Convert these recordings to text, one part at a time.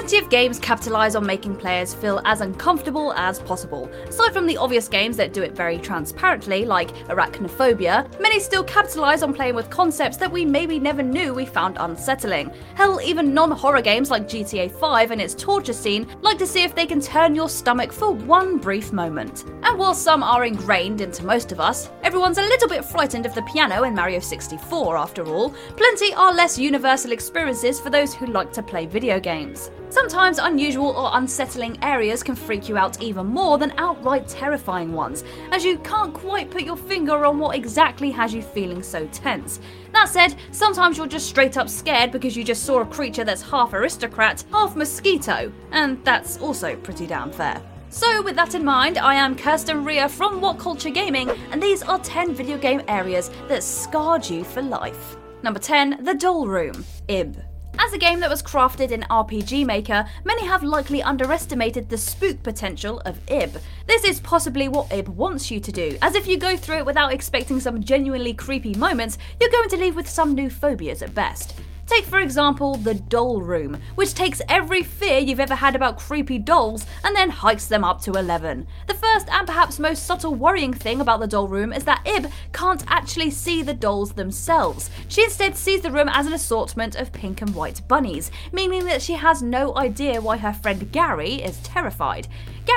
Plenty of games capitalise on making players feel as uncomfortable as possible. Aside from the obvious games that do it very transparently, like Arachnophobia, many still capitalise on playing with concepts that we maybe never knew we found unsettling. Hell, even non horror games like GTA 5 and its torture scene like to see if they can turn your stomach for one brief moment. And while some are ingrained into most of us, everyone's a little bit frightened of the piano in Mario 64 after all, plenty are less universal experiences for those who like to play video games. Sometimes unusual or unsettling areas can freak you out even more than outright terrifying ones, as you can't quite put your finger on what exactly has you feeling so tense. That said, sometimes you're just straight up scared because you just saw a creature that's half aristocrat, half mosquito, and that's also pretty damn fair. So, with that in mind, I am Kirsten Ria from What Culture Gaming, and these are 10 video game areas that scarred you for life. Number 10, The Doll Room, Ib. As a game that was crafted in RPG Maker, many have likely underestimated the spook potential of Ib. This is possibly what Ib wants you to do, as if you go through it without expecting some genuinely creepy moments, you're going to leave with some new phobias at best. Take, for example, the doll room, which takes every fear you've ever had about creepy dolls and then hikes them up to 11. The first and perhaps most subtle worrying thing about the doll room is that Ib can't actually see the dolls themselves. She instead sees the room as an assortment of pink and white bunnies, meaning that she has no idea why her friend Gary is terrified.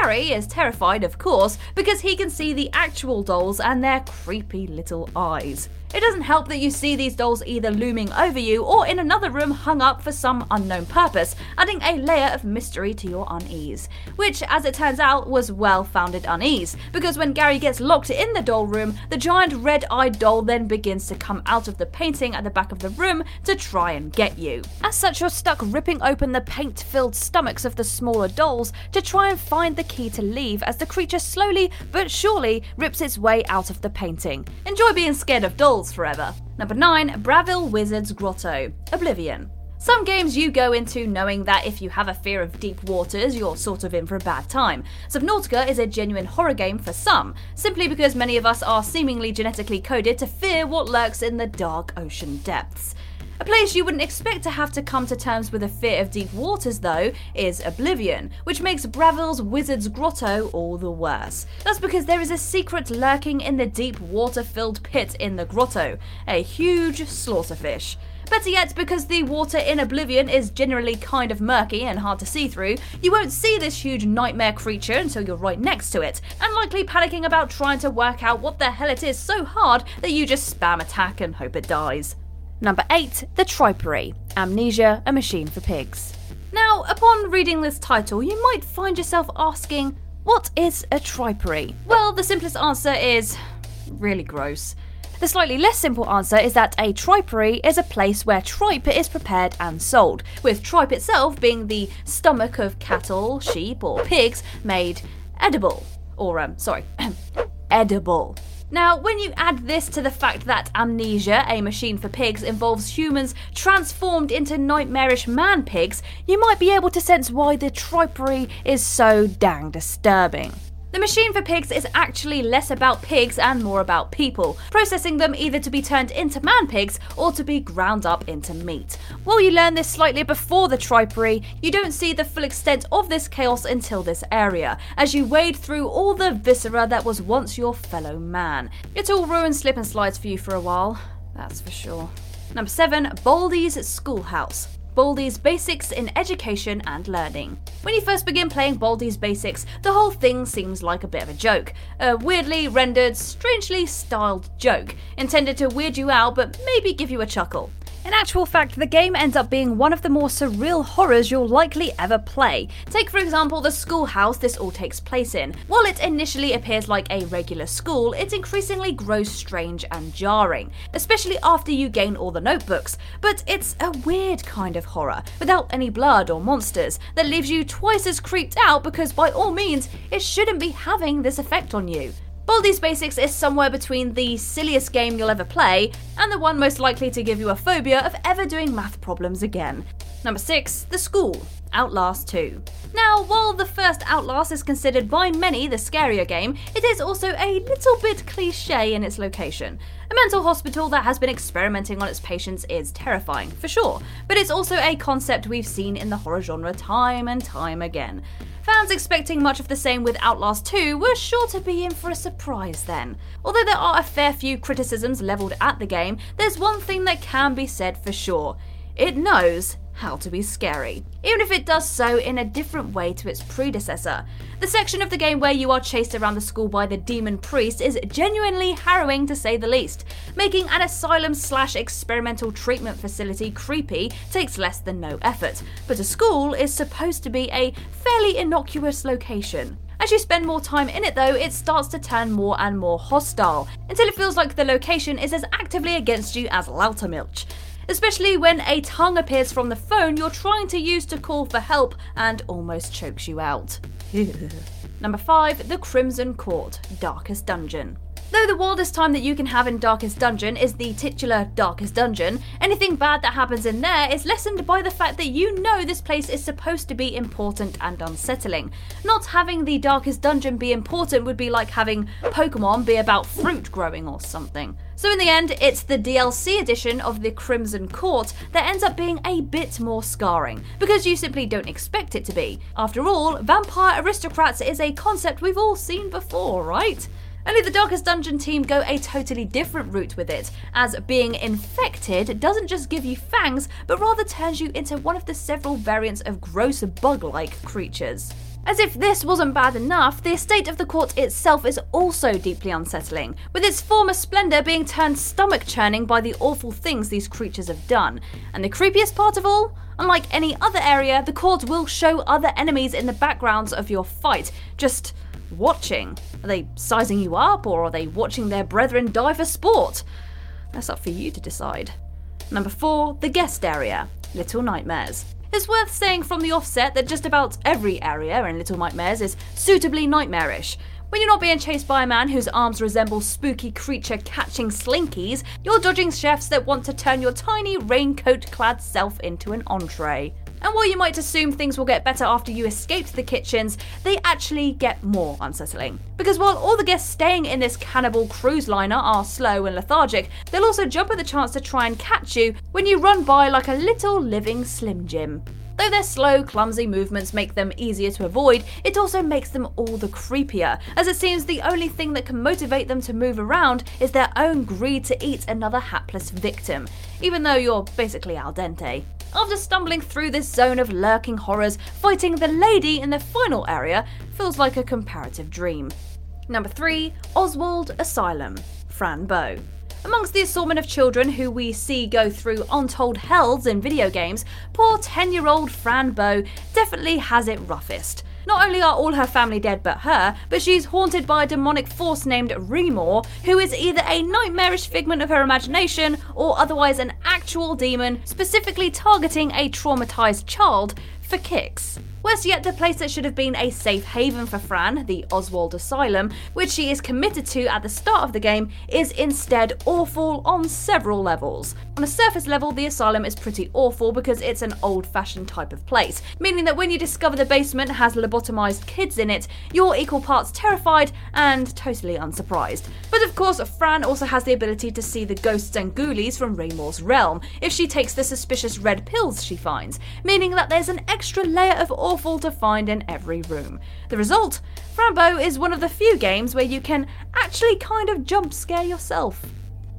Gary is terrified, of course, because he can see the actual dolls and their creepy little eyes. It doesn't help that you see these dolls either looming over you or in another room hung up for some unknown purpose, adding a layer of mystery to your unease. Which, as it turns out, was well founded unease, because when Gary gets locked in the doll room, the giant red eyed doll then begins to come out of the painting at the back of the room to try and get you. As such, you're stuck ripping open the paint filled stomachs of the smaller dolls to try and find the key to leave as the creature slowly but surely rips its way out of the painting. Enjoy being scared of dolls forever. Number 9, Bravil Wizard's Grotto, Oblivion. Some games you go into knowing that if you have a fear of deep waters, you're sort of in for a bad time. Subnautica is a genuine horror game for some, simply because many of us are seemingly genetically coded to fear what lurks in the dark ocean depths. A place you wouldn't expect to have to come to terms with a fear of deep waters, though, is Oblivion, which makes Bravil's Wizard's Grotto all the worse. That's because there is a secret lurking in the deep water filled pit in the grotto a huge slaughterfish. Better yet, because the water in Oblivion is generally kind of murky and hard to see through, you won't see this huge nightmare creature until you're right next to it, and likely panicking about trying to work out what the hell it is so hard that you just spam attack and hope it dies. Number 8, The Tripery Amnesia, a Machine for Pigs. Now, upon reading this title, you might find yourself asking, what is a tripery? Well, the simplest answer is really gross. The slightly less simple answer is that a tripery is a place where tripe is prepared and sold, with tripe itself being the stomach of cattle, sheep, or pigs made edible. Or, um, sorry, edible. Now, when you add this to the fact that Amnesia, a machine for pigs, involves humans transformed into nightmarish man pigs, you might be able to sense why the tripery is so dang disturbing. The machine for pigs is actually less about pigs and more about people, processing them either to be turned into man pigs or to be ground up into meat. While you learn this slightly before the tripery, you don't see the full extent of this chaos until this area, as you wade through all the viscera that was once your fellow man. It all ruins slip and slides for you for a while, that's for sure. Number 7 Baldi's Schoolhouse. Baldi's Basics in Education and Learning. When you first begin playing Baldi's Basics, the whole thing seems like a bit of a joke. A weirdly rendered, strangely styled joke, intended to weird you out but maybe give you a chuckle. In actual fact, the game ends up being one of the more surreal horrors you'll likely ever play. Take, for example, the schoolhouse this all takes place in. While it initially appears like a regular school, it increasingly grows strange and jarring, especially after you gain all the notebooks. But it's a weird kind of horror, without any blood or monsters, that leaves you twice as creeped out because, by all means, it shouldn't be having this effect on you. Baldi's Basics is somewhere between the silliest game you'll ever play and the one most likely to give you a phobia of ever doing math problems again. Number 6, The School. Outlast 2. Now, while the first Outlast is considered by many the scarier game, it is also a little bit cliche in its location. A mental hospital that has been experimenting on its patients is terrifying, for sure, but it's also a concept we've seen in the horror genre time and time again. Fans expecting much of the same with Outlast 2 were sure to be in for a surprise then. Although there are a fair few criticisms levelled at the game, there's one thing that can be said for sure. It knows how to be scary, even if it does so in a different way to its predecessor. The section of the game where you are chased around the school by the demon priest is genuinely harrowing to say the least. Making an asylum slash experimental treatment facility creepy takes less than no effort, but a school is supposed to be a fairly innocuous location. As you spend more time in it, though, it starts to turn more and more hostile, until it feels like the location is as actively against you as Loutermilch especially when a tongue appears from the phone you're trying to use to call for help and almost chokes you out. Number 5 The Crimson Court Darkest Dungeon. Though the wildest time that you can have in Darkest Dungeon is the titular Darkest Dungeon, anything bad that happens in there is lessened by the fact that you know this place is supposed to be important and unsettling. Not having the Darkest Dungeon be important would be like having Pokemon be about fruit growing or something. So, in the end, it's the DLC edition of the Crimson Court that ends up being a bit more scarring, because you simply don't expect it to be. After all, vampire aristocrats is a concept we've all seen before, right? Only the Darkest Dungeon team go a totally different route with it, as being infected doesn't just give you fangs, but rather turns you into one of the several variants of gross bug like creatures. As if this wasn't bad enough, the estate of the court itself is also deeply unsettling, with its former splendour being turned stomach churning by the awful things these creatures have done. And the creepiest part of all? Unlike any other area, the court will show other enemies in the backgrounds of your fight, just watching? Are they sizing you up or are they watching their brethren die for sport? That's up for you to decide. Number 4, the guest area Little Nightmares. It's worth saying from the offset that just about every area in Little Nightmares is suitably nightmarish. When you're not being chased by a man whose arms resemble spooky creature catching slinkies, you're dodging chefs that want to turn your tiny raincoat clad self into an entree. And while you might assume things will get better after you escape the kitchens, they actually get more unsettling. Because while all the guests staying in this cannibal cruise liner are slow and lethargic, they'll also jump at the chance to try and catch you when you run by like a little living Slim Jim. Though their slow, clumsy movements make them easier to avoid, it also makes them all the creepier, as it seems the only thing that can motivate them to move around is their own greed to eat another hapless victim, even though you're basically al dente. After stumbling through this zone of lurking horrors, fighting the lady in the final area feels like a comparative dream. Number 3 Oswald Asylum, Fran Bow. Amongst the assortment of children who we see go through untold hells in video games, poor 10 year old Fran Bow definitely has it roughest. Not only are all her family dead but her, but she's haunted by a demonic force named Remor, who is either a nightmarish figment of her imagination or otherwise an actual demon specifically targeting a traumatized child for kicks. Worse yet, the place that should have been a safe haven for Fran, the Oswald Asylum, which she is committed to at the start of the game, is instead awful on several levels. On a surface level, the asylum is pretty awful because it's an old fashioned type of place, meaning that when you discover the basement has lobotomized kids in it, you're equal parts terrified and totally unsurprised. But of course, Fran also has the ability to see the ghosts and ghoulies from Remor's realm if she takes the suspicious red pills she finds, meaning that there's an extra layer of awful to find in every room. The result? Fran Bow is one of the few games where you can actually kind of jump scare yourself.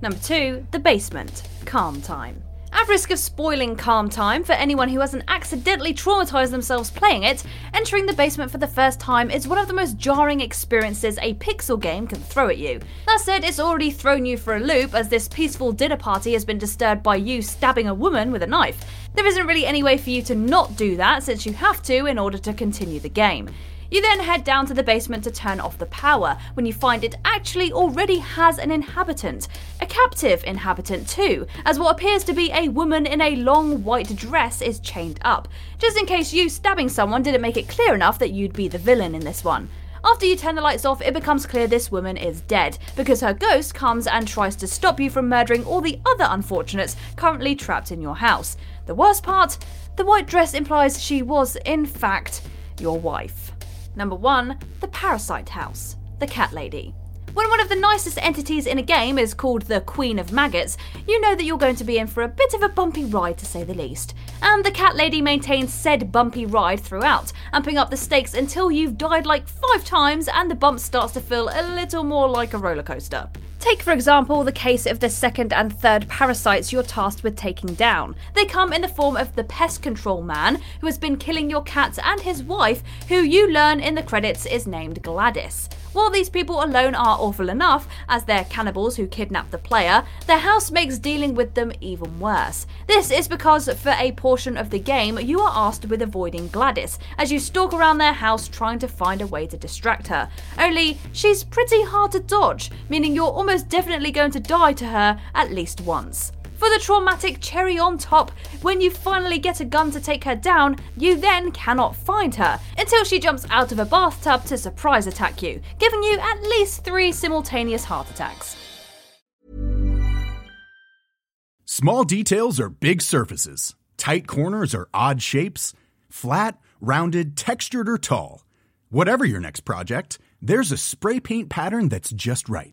Number 2, The Basement Calm Time. At risk of spoiling Calm Time for anyone who hasn't accidentally traumatized themselves playing it, entering the basement for the first time is one of the most jarring experiences a pixel game can throw at you. That said, it's already thrown you for a loop as this peaceful dinner party has been disturbed by you stabbing a woman with a knife. There isn't really any way for you to not do that since you have to in order to continue the game. You then head down to the basement to turn off the power when you find it actually already has an inhabitant. A captive inhabitant, too, as what appears to be a woman in a long white dress is chained up, just in case you stabbing someone didn't make it clear enough that you'd be the villain in this one. After you turn the lights off, it becomes clear this woman is dead, because her ghost comes and tries to stop you from murdering all the other unfortunates currently trapped in your house. The worst part? The white dress implies she was, in fact, your wife. Number 1. The Parasite House. The Cat Lady. When one of the nicest entities in a game is called the Queen of Maggots, you know that you're going to be in for a bit of a bumpy ride to say the least. And the cat lady maintains said bumpy ride throughout, amping up the stakes until you've died like five times and the bump starts to feel a little more like a roller coaster. Take, for example, the case of the second and third parasites you're tasked with taking down. They come in the form of the pest control man, who has been killing your cats, and his wife, who you learn in the credits is named Gladys. While these people alone are awful enough, as they're cannibals who kidnap the player, their house makes dealing with them even worse. This is because for a portion of the game, you are asked with avoiding Gladys, as you stalk around their house trying to find a way to distract her. Only, she's pretty hard to dodge, meaning you're almost definitely going to die to her at least once. For the traumatic cherry on top, when you finally get a gun to take her down, you then cannot find her until she jumps out of a bathtub to surprise attack you, giving you at least three simultaneous heart attacks. Small details are big surfaces, tight corners are odd shapes, flat, rounded, textured, or tall. Whatever your next project, there's a spray paint pattern that's just right.